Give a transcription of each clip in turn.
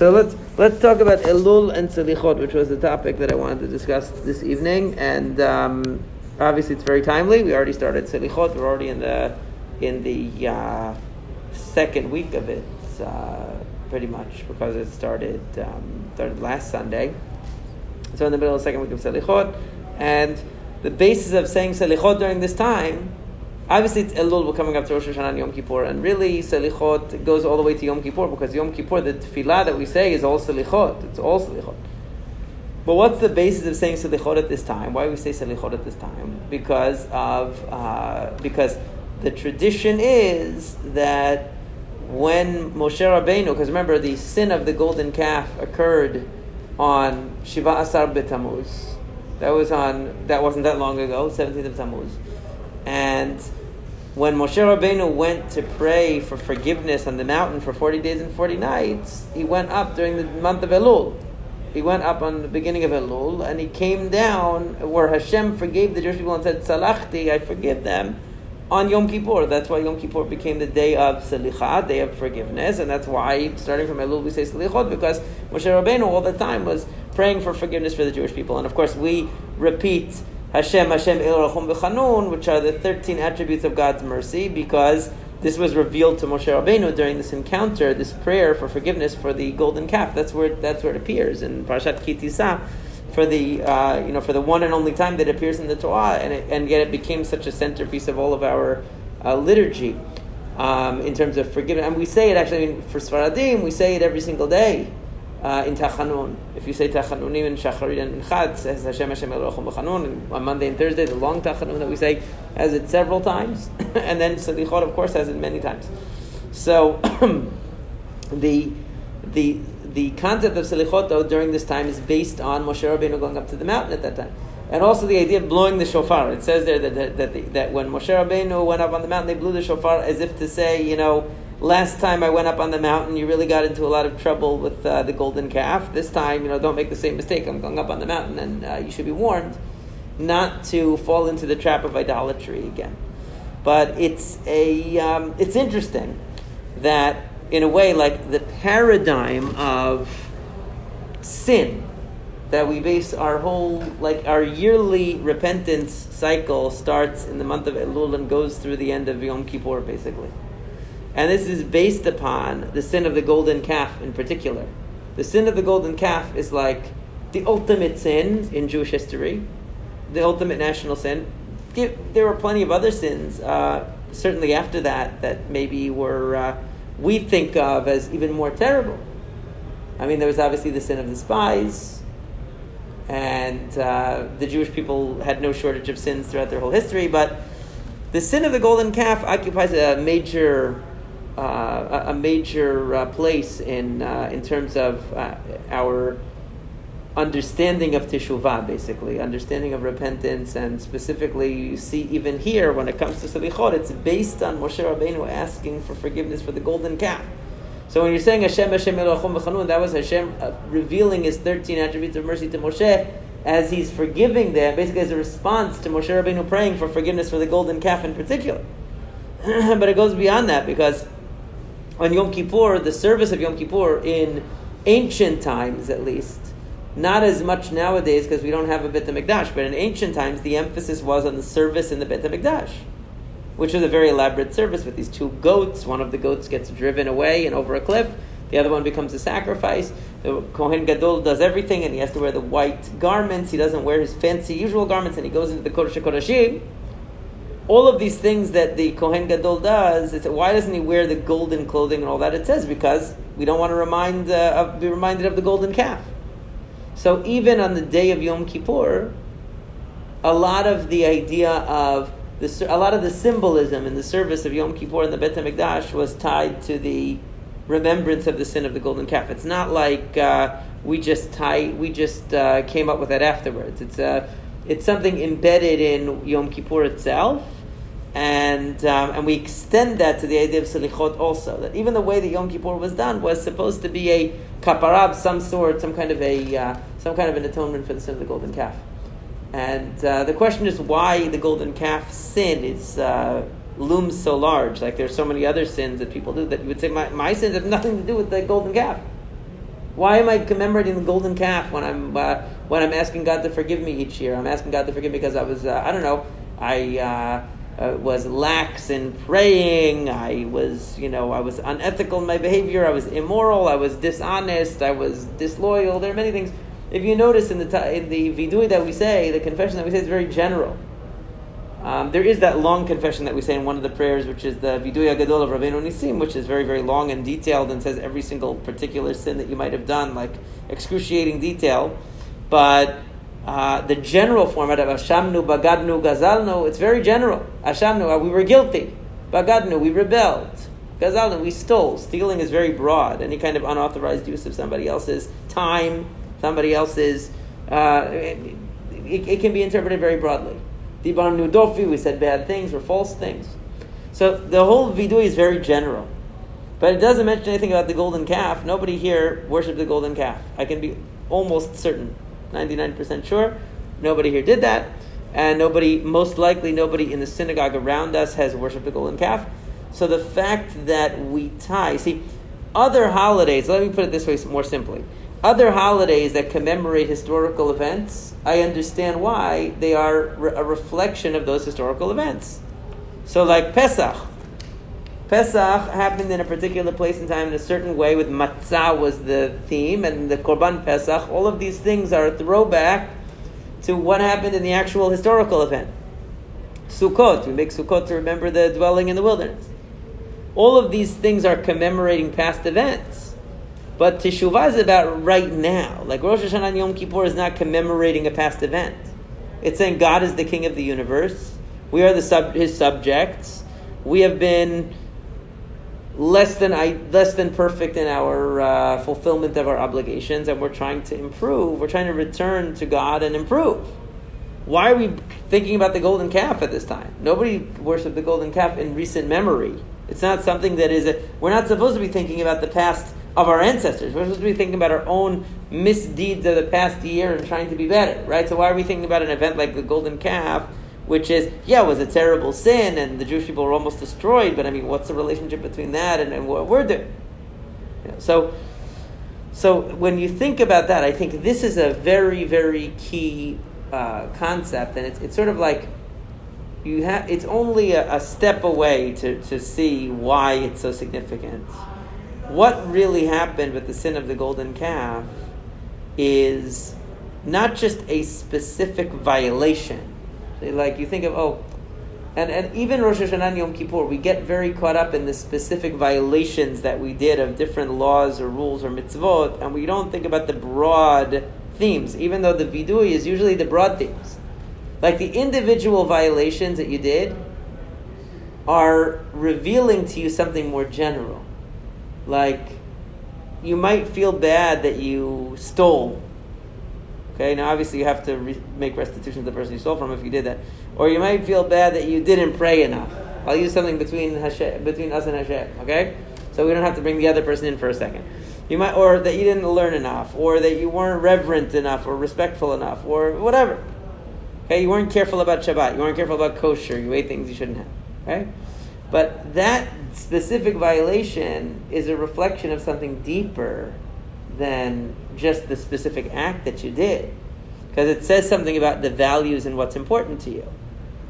So let's let's talk about Elul and Selichot, which was the topic that I wanted to discuss this evening. And um, obviously, it's very timely. We already started Selichot. We're already in the in the uh, second week of it, uh, pretty much, because it started um, started last Sunday. So in the middle of the second week of Selichot, and the basis of saying Selichot during this time Obviously, it's Elul, we're coming up to Rosh Hashanah and Yom Kippur, and really Selichot goes all the way to Yom Kippur because Yom Kippur, the tefillah that we say is all Selichot. It's all Selichot. But what's the basis of saying Selichot at this time? Why do we say Selichot at this time? Because of uh, because the tradition is that when Moshe Rabbeinu, because remember the sin of the golden calf occurred on Shiva Asar B'Tammuz. That was on that wasn't that long ago, 17th of Tammuz, and when Moshe Rabbeinu went to pray for forgiveness on the mountain for 40 days and 40 nights, he went up during the month of Elul. He went up on the beginning of Elul and he came down where Hashem forgave the Jewish people and said, Salachti, I forgive them on Yom Kippur. That's why Yom Kippur became the day of Salicha, day of forgiveness, and that's why, starting from Elul, we say Salichot, because Moshe Rabbeinu all the time was praying for forgiveness for the Jewish people. And of course, we repeat Hashem, Hashem, El Rachum V'Chanun, which are the 13 attributes of God's mercy, because this was revealed to Moshe Rabbeinu during this encounter, this prayer for forgiveness for the golden calf. That's where that's where it appears in Parashat Ki Tisa, for the uh, you know for the one and only time that it appears in the Torah, and it, and yet it became such a centerpiece of all of our uh, liturgy um, in terms of forgiveness. And we say it actually for Sfaradim, we say it every single day uh, in Tachanun. If you say Tachanunim in Shacharit and Chad, says Hashem Hashem Elohim B'Chanun. On Monday and Thursday, the long Tachanun that we say has it several times, and then Selichot, of course, has it many times. So the the the concept of Selichot, though, during this time is based on Moshe Rabbeinu going up to the mountain at that time. And also the idea of blowing the shofar. It says there that, that, that, the, that when Moshe Rabbeinu went up on the mountain, they blew the shofar as if to say, you know, last time I went up on the mountain, you really got into a lot of trouble with uh, the golden calf. This time, you know, don't make the same mistake. I'm going up on the mountain, and uh, you should be warned not to fall into the trap of idolatry again. But it's a um, it's interesting that in a way, like the paradigm of sin that we base our whole like our yearly repentance cycle starts in the month of Elul and goes through the end of Yom Kippur, basically. And this is based upon the sin of the golden calf in particular. The sin of the golden calf is like the ultimate sin in Jewish history, the ultimate national sin. There were plenty of other sins, uh, certainly after that, that maybe were, uh, we think of as even more terrible. I mean, there was obviously the sin of the spies, and uh, the Jewish people had no shortage of sins throughout their whole history, but the sin of the golden calf occupies a major uh, a major uh, place in uh, in terms of uh, our understanding of teshuvah, basically understanding of repentance, and specifically, you see even here when it comes to salichot, it's based on Moshe Rabbeinu asking for forgiveness for the golden calf. So when you're saying Hashem, Hashem, Elohim, B'chanun, that was Hashem uh, revealing His thirteen attributes of mercy to Moshe as He's forgiving them, basically as a response to Moshe Rabbeinu praying for forgiveness for the golden calf in particular. but it goes beyond that because on Yom Kippur, the service of Yom Kippur in ancient times at least, not as much nowadays because we don't have a Beit HaMikdash, but in ancient times the emphasis was on the service in the Beit HaMikdash, which was a very elaborate service with these two goats. One of the goats gets driven away and over a cliff. The other one becomes a sacrifice. The Kohen Gadol does everything, and he has to wear the white garments. He doesn't wear his fancy usual garments, and he goes into the Kodesh HaKodashim all of these things that the Kohen Gadol does, it's, why doesn't he wear the golden clothing and all that? It says because we don't want to remind uh, be reminded of the golden calf. So even on the day of Yom Kippur, a lot of the idea of the, a lot of the symbolism in the service of Yom Kippur in the Bet Hamikdash was tied to the remembrance of the sin of the golden calf. It's not like uh, we just tie, we just uh, came up with that afterwards. It's a uh, it's something embedded in Yom Kippur itself, and um, and we extend that to the idea of selichot also. That even the way that Yom Kippur was done was supposed to be a kapara of some sort, some kind of a uh, some kind of an atonement for the sin of the golden calf. And uh, the question is why the golden calf sin is uh, looms so large. Like there's so many other sins that people do that you would say my, my sins have nothing to do with the golden calf. Why am I commemorating the golden calf when I'm uh, when I'm asking God to forgive me each year? I'm asking God to forgive me because I was uh, I don't know I uh, uh, was lax in praying. I was you know I was unethical in my behavior. I was immoral. I was dishonest. I was disloyal. There are many things. If you notice in the in the vidui that we say, the confession that we say is very general. Um, there is that long confession that we say in one of the prayers, which is the Viduya Gadol of Rabbeinu Nisim, which is very, very long and detailed and says every single particular sin that you might have done, like excruciating detail. But uh, the general format of Ashamnu, Bagadnu, Gazalnu, it's very general. Ashamnu, uh, we were guilty. Bagadnu, we rebelled. Gazalnu, we stole. Stealing is very broad. Any kind of unauthorized use of somebody else's time, somebody else's, uh, it, it, can be interpreted very broadly. Dibarnu Dofi, we said bad things or false things. So the whole vidui is very general. But it doesn't mention anything about the golden calf. Nobody here worshipped the golden calf. I can be almost certain, 99% sure. Nobody here did that. And nobody, most likely, nobody in the synagogue around us has worshipped the golden calf. So the fact that we tie, see, other holidays, let me put it this way more simply. Other holidays that commemorate historical events, I understand why they are a reflection of those historical events. So, like Pesach. Pesach happened in a particular place and time in a certain way, with matzah was the theme, and the Korban Pesach. All of these things are a throwback to what happened in the actual historical event. Sukkot, we make Sukkot to remember the dwelling in the wilderness. All of these things are commemorating past events. But Teshuvah is about right now. Like Rosh Hashanah and Yom Kippur is not commemorating a past event. It's saying God is the king of the universe. We are the sub, his subjects. We have been less than I, less than perfect in our uh, fulfillment of our obligations, and we're trying to improve. We're trying to return to God and improve. Why are we thinking about the golden calf at this time? Nobody worshipped the golden calf in recent memory. It's not something that is. A, we're not supposed to be thinking about the past of our ancestors. We're supposed to be thinking about our own misdeeds of the past year and trying to be better, right? So why are we thinking about an event like the golden calf, which is, yeah, it was a terrible sin and the Jewish people were almost destroyed, but I mean, what's the relationship between that and, and what we're doing? so, so when you think about that, I think this is a very, very key uh, concept, and it's, it's sort of like you have. It's only a, a step away to, to see why it's so significant what really happened with the sin of the golden calf is not just a specific violation. Like you think of, oh, and, and even Rosh Hashanah and Yom Kippur, we get very caught up in the specific violations that we did of different laws or rules or mitzvot, and we don't think about the broad themes, even though the vidui is usually the broad themes. Like the individual violations that you did are revealing to you something more general like you might feel bad that you stole. Okay, now obviously you have to re- make restitution to the person you stole from if you did that, or you might feel bad that you didn't pray enough. I'll use something between Hashem, between us and Hashem. Okay, so we don't have to bring the other person in for a second. You might, or that you didn't learn enough, or that you weren't reverent enough, or respectful enough, or whatever. Okay, you weren't careful about Shabbat, you weren't careful about kosher, you ate things you shouldn't have. Okay, but that specific violation is a reflection of something deeper than just the specific act that you did. Because it says something about the values and what's important to you.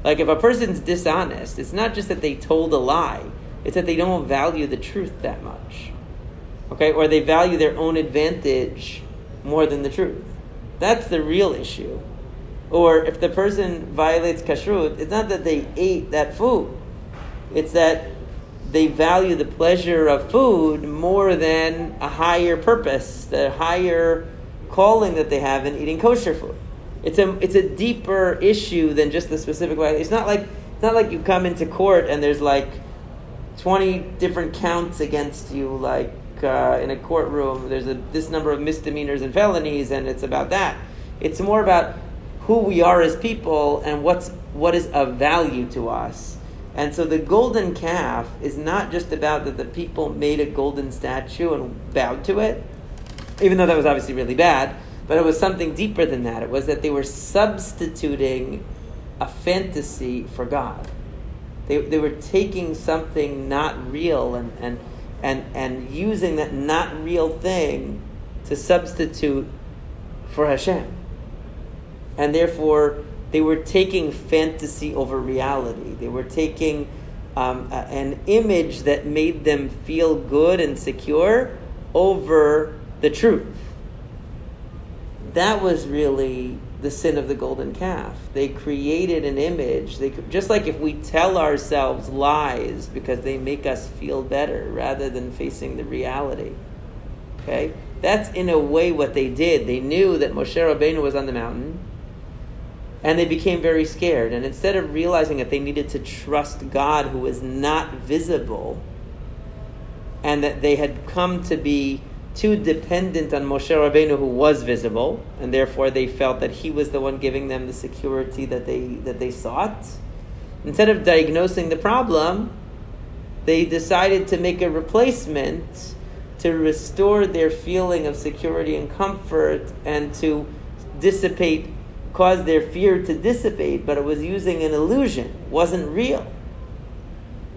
Like if a person's dishonest, it's not just that they told a lie, it's that they don't value the truth that much. Okay? Or they value their own advantage more than the truth. That's the real issue. Or if the person violates kashrut, it's not that they ate that food. It's that they value the pleasure of food more than a higher purpose, the higher calling that they have in eating kosher food. It's a it's a deeper issue than just the specific way. It's not like it's not like you come into court and there's like twenty different counts against you, like uh, in a courtroom. There's a this number of misdemeanors and felonies, and it's about that. It's more about who we are as people and what's what is of value to us and so the golden calf is not just about that the people made a golden statue and bowed to it, even though that was obviously really bad, but it was something deeper than that. It was that they were substituting a fantasy for God. They, they were taking something not real and, and, and, and using that not real thing to substitute for Hashem. And therefore, they were taking fantasy over reality. They were taking um, a, an image that made them feel good and secure over the truth. That was really the sin of the golden calf. They created an image. They just like if we tell ourselves lies because they make us feel better rather than facing the reality. Okay, that's in a way what they did. They knew that Moshe Rabbeinu was on the mountain and they became very scared. And instead of realizing that they needed to trust God who was not visible, and that they had come to be too dependent on Moshe Rabbeinu who was visible, and therefore they felt that he was the one giving them the security that they, that they sought. Instead of diagnosing the problem, they decided to make a replacement to restore their feeling of security and comfort and to dissipate caused their fear to dissipate, but it was using an illusion, wasn't real.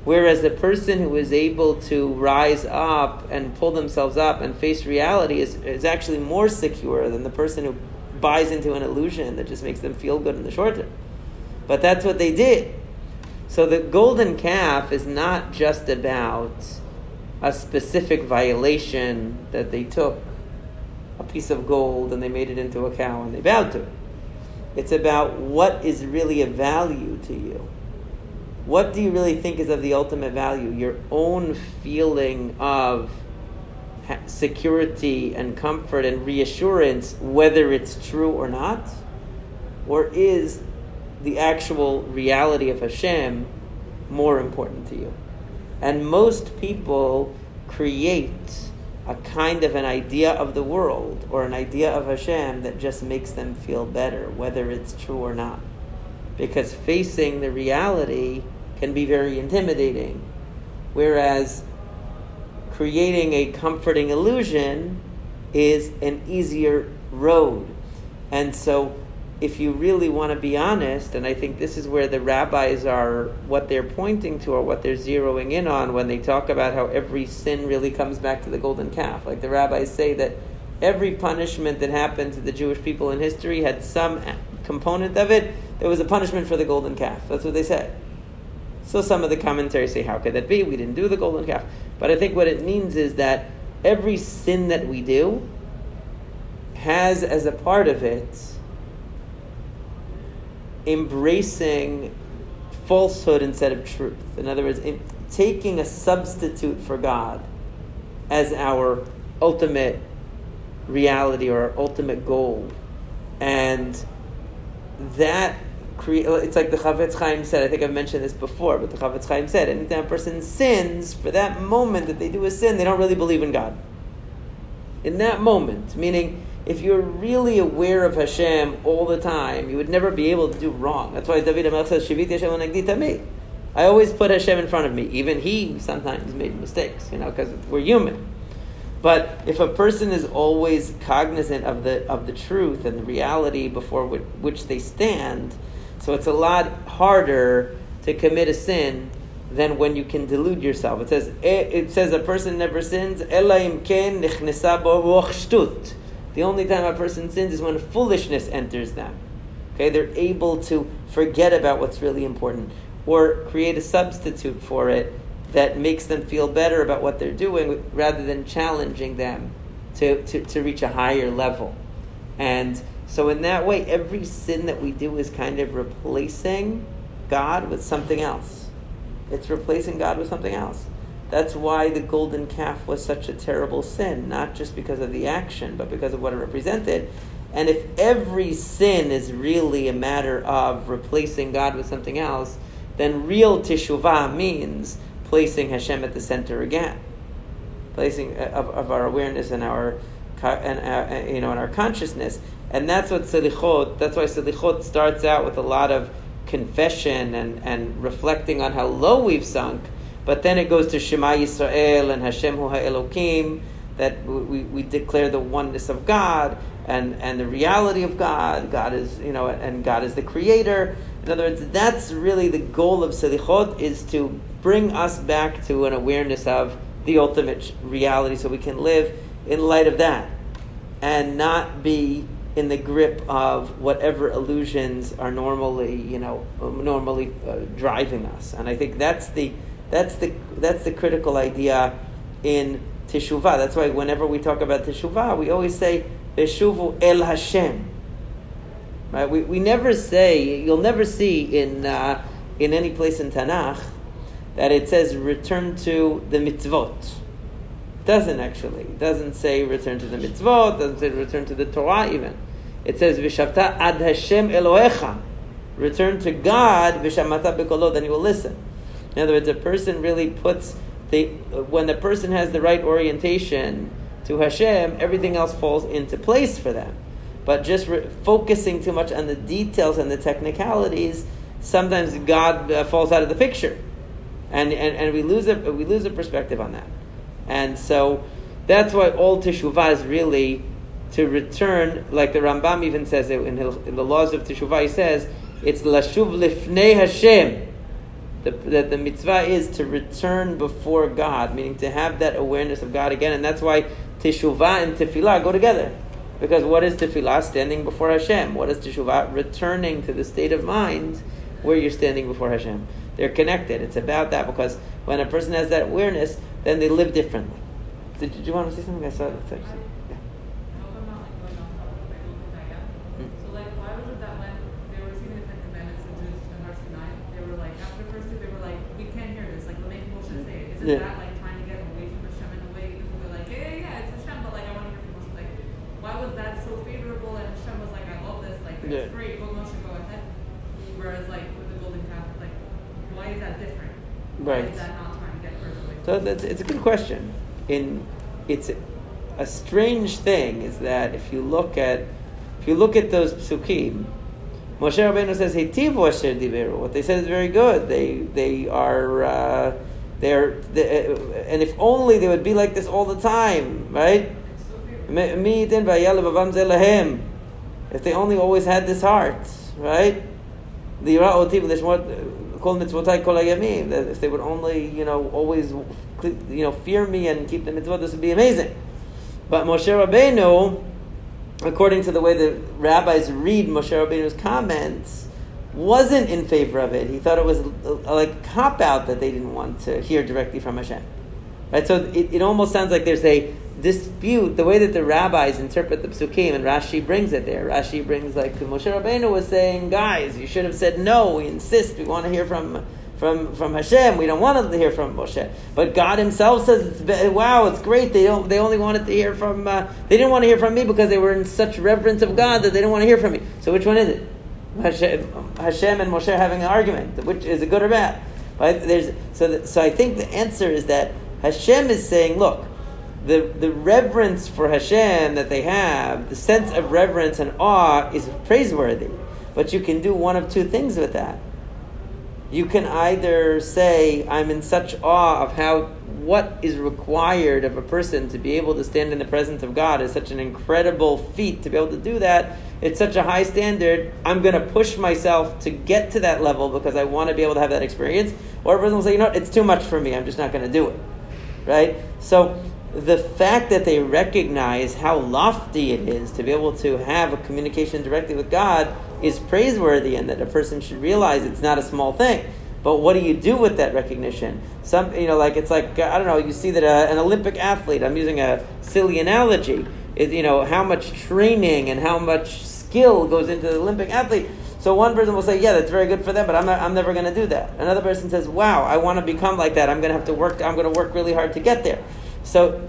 Whereas the person who is able to rise up and pull themselves up and face reality is, is actually more secure than the person who buys into an illusion that just makes them feel good in the short term. But that's what they did. So the golden calf is not just about a specific violation that they took a piece of gold and they made it into a cow and they bowed to it. It's about what is really of value to you. What do you really think is of the ultimate value? Your own feeling of security and comfort and reassurance, whether it's true or not? Or is the actual reality of Hashem more important to you? And most people create a kind of an idea of the world or an idea of Hashem that just makes them feel better, whether it's true or not. Because facing the reality can be very intimidating, whereas creating a comforting illusion is an easier road. And so if you really want to be honest, and I think this is where the rabbis are, what they're pointing to or what they're zeroing in on when they talk about how every sin really comes back to the golden calf. Like the rabbis say that every punishment that happened to the Jewish people in history had some component of it that was a punishment for the golden calf. That's what they said. So some of the commentaries say, how could that be? We didn't do the golden calf. But I think what it means is that every sin that we do has as a part of it embracing falsehood instead of truth. In other words, in taking a substitute for God as our ultimate reality or our ultimate goal. And that it's like the Chafetz Chaim said, I think I've mentioned this before, but the Chafetz Chaim said, anytime a person sins, for that moment that they do a sin, they don't really believe in God. In that moment, meaning if you're really aware of Hashem all the time, you would never be able to do wrong. That's why David HaMelech says, Shiviti Hashem me. I always put Hashem in front of me. Even he sometimes made mistakes, you know, because we're human. But if a person is always cognizant of the of the truth and the reality before which, which they stand, so it's a lot harder to commit a sin than when you can delude yourself. It says eh, it says a person never sins. The only time a person sins is when foolishness enters them. Okay, they're able to forget about what's really important or create a substitute for it that makes them feel better about what they're doing rather than challenging them to, to, to reach a higher level. And so, in that way, every sin that we do is kind of replacing God with something else. It's replacing God with something else. That's why the golden calf was such a terrible sin, not just because of the action, but because of what it represented. And if every sin is really a matter of replacing God with something else, then real teshuvah means placing Hashem at the center again, placing uh, of, of our awareness and our and our, uh, you know and our consciousness. And that's what selichot. That's why selichot starts out with a lot of confession and, and reflecting on how low we've sunk but then it goes to Shema Yisrael and Hashem Hu Elokim, that we, we declare the oneness of God and, and the reality of God. God is, you know, and God is the creator. In other words, that's really the goal of Selichot, is to bring us back to an awareness of the ultimate reality so we can live in light of that. and not be in the grip of whatever illusions are normally, you know, normally uh, driving us. And I think that's the that's the that's the critical idea in teshuvah. That's why whenever we talk about teshuvah, we always say Veshuvu el Hashem. Right? We, we never say you'll never see in uh, in any place in Tanakh that it says return to the mitzvot. It doesn't actually. It doesn't say return to the mitzvot. It doesn't say return to the Torah even. It says vishavta ad Hashem Elohecha. Return to God vishamata bekolo. Then you will listen. In other words, a person really puts the when the person has the right orientation to Hashem, everything else falls into place for them. But just re- focusing too much on the details and the technicalities, sometimes God uh, falls out of the picture, and, and, and we lose a we lose a perspective on that, and so that's why all teshuvah is really to return, like the Rambam even says it in, in the laws of teshuvah. He says it's lashuv lifnei Hashem that the mitzvah is to return before God, meaning to have that awareness of God again, and that's why teshuvah and tefillah go together. Because what is tefillah? Standing before Hashem. What is teshuvah? Returning to the state of mind where you're standing before Hashem. They're connected. It's about that because when a person has that awareness, then they live differently. Did, you want to say something? I saw. Yeah. that like trying to get away from Hashem in a way? People were like, yeah, yeah, it's Hashem, but like I want to hear from Moshe. Like, why was that so favorable? And Hashem was like, I love this. Like, it's yeah. great. Go Moshe, go ahead. Whereas like with the golden calf, like, why is that different? Right. Why is that not trying to get further away? So that's it's a good question. In it's a strange thing is that if you look at if you look at those psukim, Moshe Rabbeinu says, "Heitiv asher diberu." What they said is very good. They they are. Uh, they're, they, uh, and if only they would be like this all the time, right? If they only always had this heart, right? If they would only, you know, always, you know, fear me and keep the mitzvot, this would be amazing. But Moshe Rabbeinu, according to the way the rabbis read Moshe Rabbeinu's comments, wasn't in favor of it. He thought it was a, like cop out that they didn't want to hear directly from Hashem. Right? So it, it almost sounds like there's a dispute. The way that the rabbis interpret the psukim, and Rashi brings it there. Rashi brings like Moshe Rabbeinu was saying, guys, you should have said no. We insist. We want to hear from. From, from Hashem, we don't want to hear from Moshe, but God Himself says, it's, "Wow, it's great." They don't, they only wanted to hear from. Uh, they didn't want to hear from me because they were in such reverence of God that they didn't want to hear from me. So, which one is it? Hashem, Hashem and Moshe having an argument, which is a good or bad. There's, so, so I think the answer is that Hashem is saying, look, the, the reverence for Hashem that they have, the sense of reverence and awe is praiseworthy. But you can do one of two things with that. You can either say, I'm in such awe of how what is required of a person to be able to stand in the presence of God is such an incredible feat to be able to do that. It's such a high standard. I'm going to push myself to get to that level because I want to be able to have that experience. Or a person will say, you know, it's too much for me. I'm just not going to do it. Right? So the fact that they recognize how lofty it is to be able to have a communication directly with God is praiseworthy and that a person should realize it's not a small thing. But what do you do with that recognition? Some, you know, like it's like I don't know. You see that uh, an Olympic athlete. I'm using a silly analogy. Is you know how much training and how much skill goes into the Olympic athlete. So one person will say, "Yeah, that's very good for them," but I'm not, I'm never going to do that. Another person says, "Wow, I want to become like that. I'm going to have to work. I'm going to work really hard to get there." So,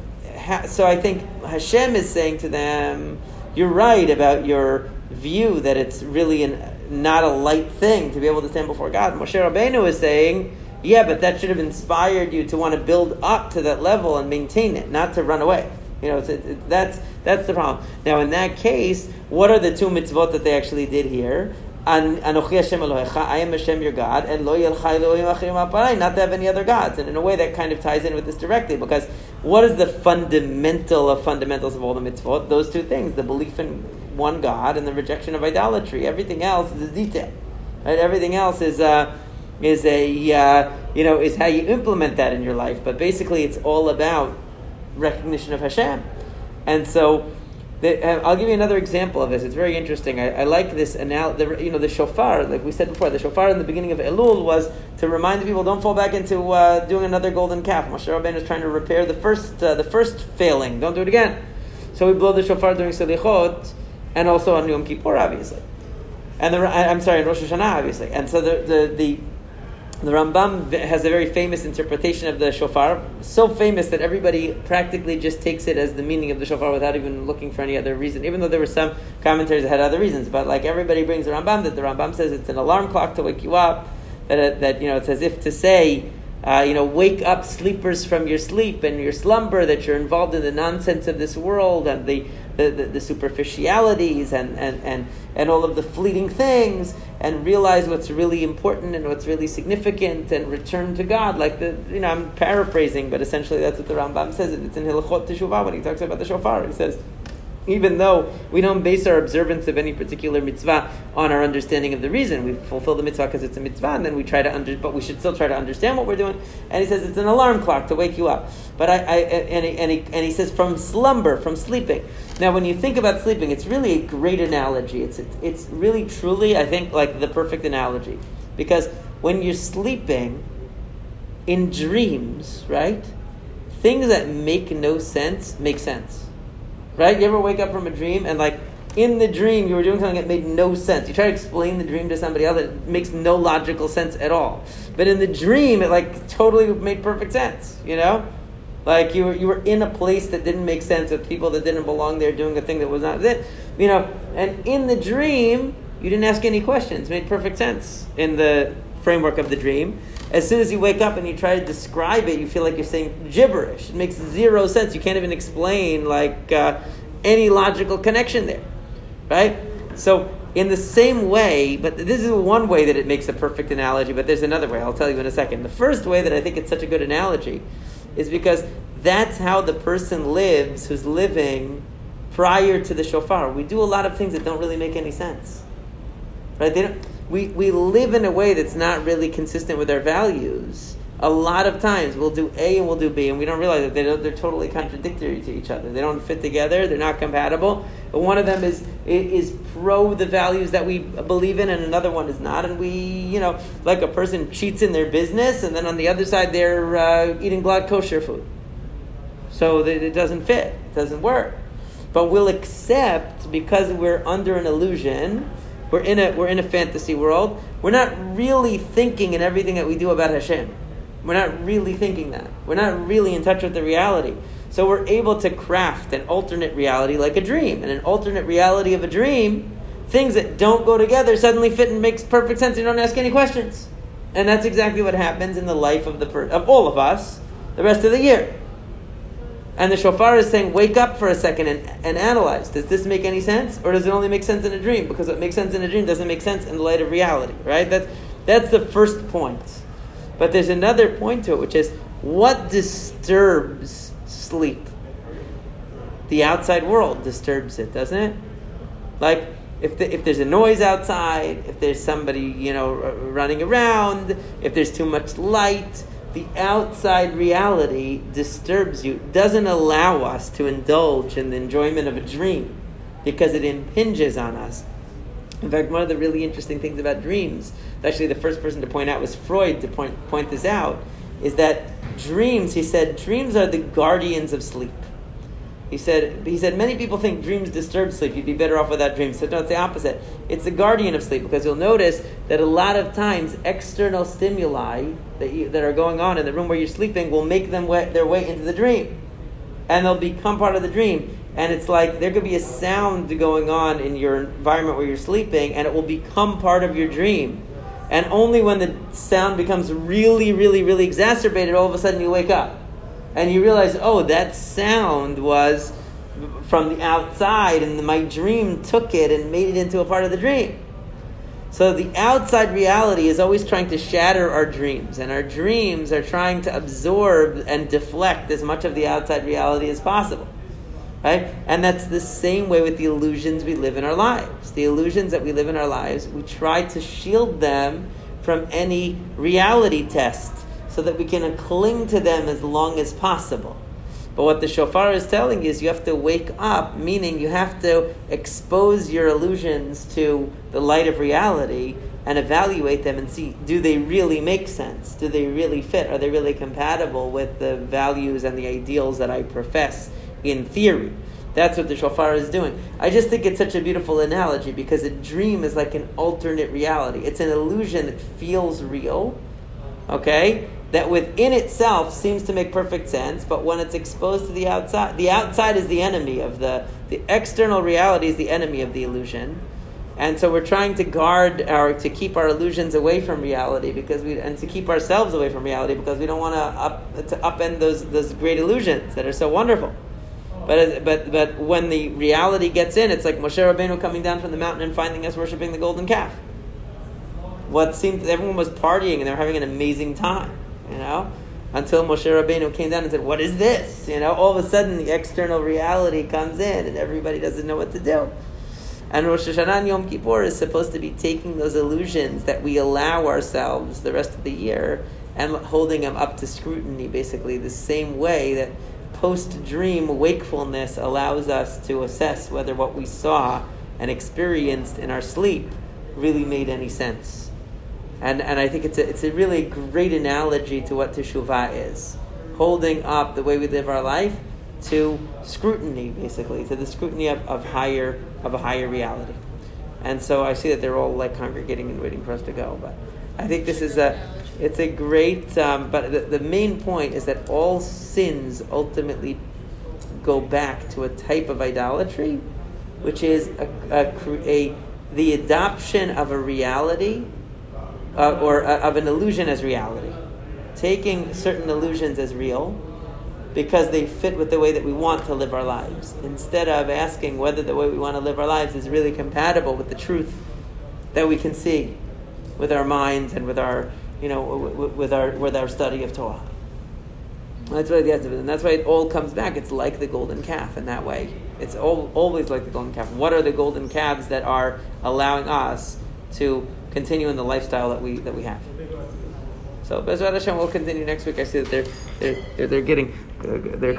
so I think Hashem is saying to them, "You're right about your view that it's really an not a light thing to be able to stand before God. Moshe Rabbeinu is saying, yeah, but that should have inspired you to want to build up to that level and maintain it, not to run away. You know, it, it, that's that's the problem. Now, in that case, what are the two mitzvot that they actually did here? Anochi Hashem Elohecha, I am Hashem your God, and Lo Yihyeh Lecha Elohim Acherim not to have any other gods. And in a way, that kind of ties in with this directly, because what is the fundamental of fundamentals of all the mitzvot? Those two things: the belief in one God and the rejection of idolatry. Everything else is a detail. Right? Everything else is a is a uh, you know is how you implement that in your life. But basically, it's all about recognition of Hashem. And so Uh, I'll give you another example of this. It's very interesting. I, I like this anal- the, you know, the shofar, like we said before, the shofar in the beginning of Elul was to remind the people, don't fall back into uh, doing another golden calf. Moshe Rabbeinu is trying to repair the first, uh, the first failing. Don't do it again. So we blow the shofar during Selichot, and also on Yom Kippur, obviously. And the, I'm sorry, in Rosh Hashanah, obviously. And so the, the, the the Rambam has a very famous interpretation of the shofar, so famous that everybody practically just takes it as the meaning of the shofar without even looking for any other reason. Even though there were some commentaries that had other reasons, but like everybody brings the Rambam that the Rambam says it's an alarm clock to wake you up. That that you know it's as if to say. Uh, you know, wake up sleepers from your sleep and your slumber, that you're involved in the nonsense of this world and the, the, the, the superficialities and, and, and, and all of the fleeting things and realize what's really important and what's really significant and return to God. Like the, you know, I'm paraphrasing, but essentially that's what the Rambam says. It's in Hilchot Teshuvah when he talks about the shofar. He says, even though we don't base our observance of any particular mitzvah on our understanding of the reason, we fulfill the mitzvah because it's a mitzvah, and then we try to under, but we should still try to understand what we're doing. And he says it's an alarm clock to wake you up. But I, I and, he, and, he, and he says from slumber, from sleeping. Now, when you think about sleeping, it's really a great analogy. It's it's really truly, I think, like the perfect analogy, because when you're sleeping, in dreams, right, things that make no sense make sense Right? You ever wake up from a dream and like in the dream you were doing something that made no sense. You try to explain the dream to somebody else, it makes no logical sense at all. But in the dream, it like totally made perfect sense. You know, like you were you were in a place that didn't make sense with people that didn't belong there, doing a thing that was not it. You know, and in the dream, you didn't ask any questions. It made perfect sense in the framework of the dream. As soon as you wake up and you try to describe it, you feel like you're saying gibberish. It makes zero sense. You can't even explain like uh, any logical connection there, right? So in the same way, but this is one way that it makes a perfect analogy. But there's another way. I'll tell you in a second. The first way that I think it's such a good analogy is because that's how the person lives who's living prior to the shofar. We do a lot of things that don't really make any sense, right? They don't we, we live in a way that's not really consistent with our values. A lot of times we'll do A and we'll do B, and we don't realize that they they're totally contradictory to each other. They don't fit together. They're not compatible. But one of them is is pro the values that we believe in, and another one is not. And we, you know, like a person cheats in their business, and then on the other side they're uh, eating glatt kosher food. So that it doesn't fit. It doesn't work. But we'll accept because we're under an illusion we're in a we're in a fantasy world. We're not really thinking in everything that we do about Hashem. We're not really thinking that. We're not really in touch with the reality. So we're able to craft an alternate reality like a dream. And an alternate reality of a dream, things that don't go together suddenly fit and makes perfect sense. You don't ask any questions. And that's exactly what happens in the life of the per- of all of us the rest of the year. And the shofar is saying, wake up for a second and, and analyze. Does this make any sense? Or does it only make sense in a dream? Because what makes sense in a dream doesn't make sense in the light of reality, right? That's, that's the first point. But there's another point to it, which is what disturbs sleep? The outside world disturbs it, doesn't it? Like, if, the, if there's a noise outside, if there's somebody, you know, running around, if there's too much light, the outside reality disturbs you, doesn't allow us to indulge in the enjoyment of a dream because it impinges on us. In fact, one of the really interesting things about dreams, actually the first person to point out was Freud to point, point this out, is that dreams, he said, dreams are the guardians of sleep. He said, he said, many people think dreams disturb sleep. You'd be better off without dreams. So no, it's the opposite. It's the guardian of sleep because you'll notice that a lot of times external stimuli that, you, that are going on in the room where you're sleeping will make them their way into the dream. And they'll become part of the dream. And it's like there could be a sound going on in your environment where you're sleeping and it will become part of your dream. And only when the sound becomes really, really, really exacerbated, all of a sudden you wake up and you realize, oh, that sound was from the outside, and my dream took it and made it into a part of the dream. So the outside reality is always trying to shatter our dreams, and our dreams are trying to absorb and deflect as much of the outside reality as possible. Right? And that's the same way with the illusions we live in our lives. The illusions that we live in our lives, we try to shield them from any reality test so that we can cling to them as long as possible. But what the shofar is telling you is you have to wake up, meaning you have to expose your illusions to the light of reality and evaluate them and see do they really make sense? Do they really fit? Are they really compatible with the values and the ideals that I profess in theory? That's what the shofar is doing. I just think it's such a beautiful analogy because a dream is like an alternate reality. It's an illusion that feels real, okay? That within itself seems to make perfect sense, but when it's exposed to the outside, the outside is the enemy of the, the external reality is the enemy of the illusion. And so we're trying to guard our, to keep our illusions away from reality because we, and to keep ourselves away from reality because we don't want to up, to upend those, those great illusions that are so wonderful. But, but, but when the reality gets in, it's like Moshe Rabbeinu coming down from the mountain and finding us worshiping the golden calf. What seemed everyone was partying and they were having an amazing time, you know, until Moshe Rabbeinu came down and said, "What is this?" You know, all of a sudden the external reality comes in and everybody doesn't know what to do. And Rosh Hashanah and Yom Kippur is supposed to be taking those illusions that we allow ourselves the rest of the year and holding them up to scrutiny, basically the same way that post dream wakefulness allows us to assess whether what we saw and experienced in our sleep really made any sense. And, and I think it's a, it's a really great analogy to what teshuvah is holding up the way we live our life to scrutiny, basically, to the scrutiny of, of higher of a higher reality. And so I see that they're all like congregating and waiting for us to go. But I think this is a it's a great, um, but the, the main point is that all sins ultimately go back to a type of idolatry, which is a, a, a the adoption of a reality uh, or uh, of an illusion as reality, taking certain illusions as real because they fit with the way that we want to live our lives, instead of asking whether the way we want to live our lives is really compatible with the truth that we can see with our minds and with our you know, with our with our study of Torah. That's why the and that's why it all comes back. It's like the golden calf in that way. It's all, always like the golden calf. What are the golden calves that are allowing us to continue in the lifestyle that we that we have? So Bezrat Hashem will continue next week. I see that they're they're they're, they're getting uh, they're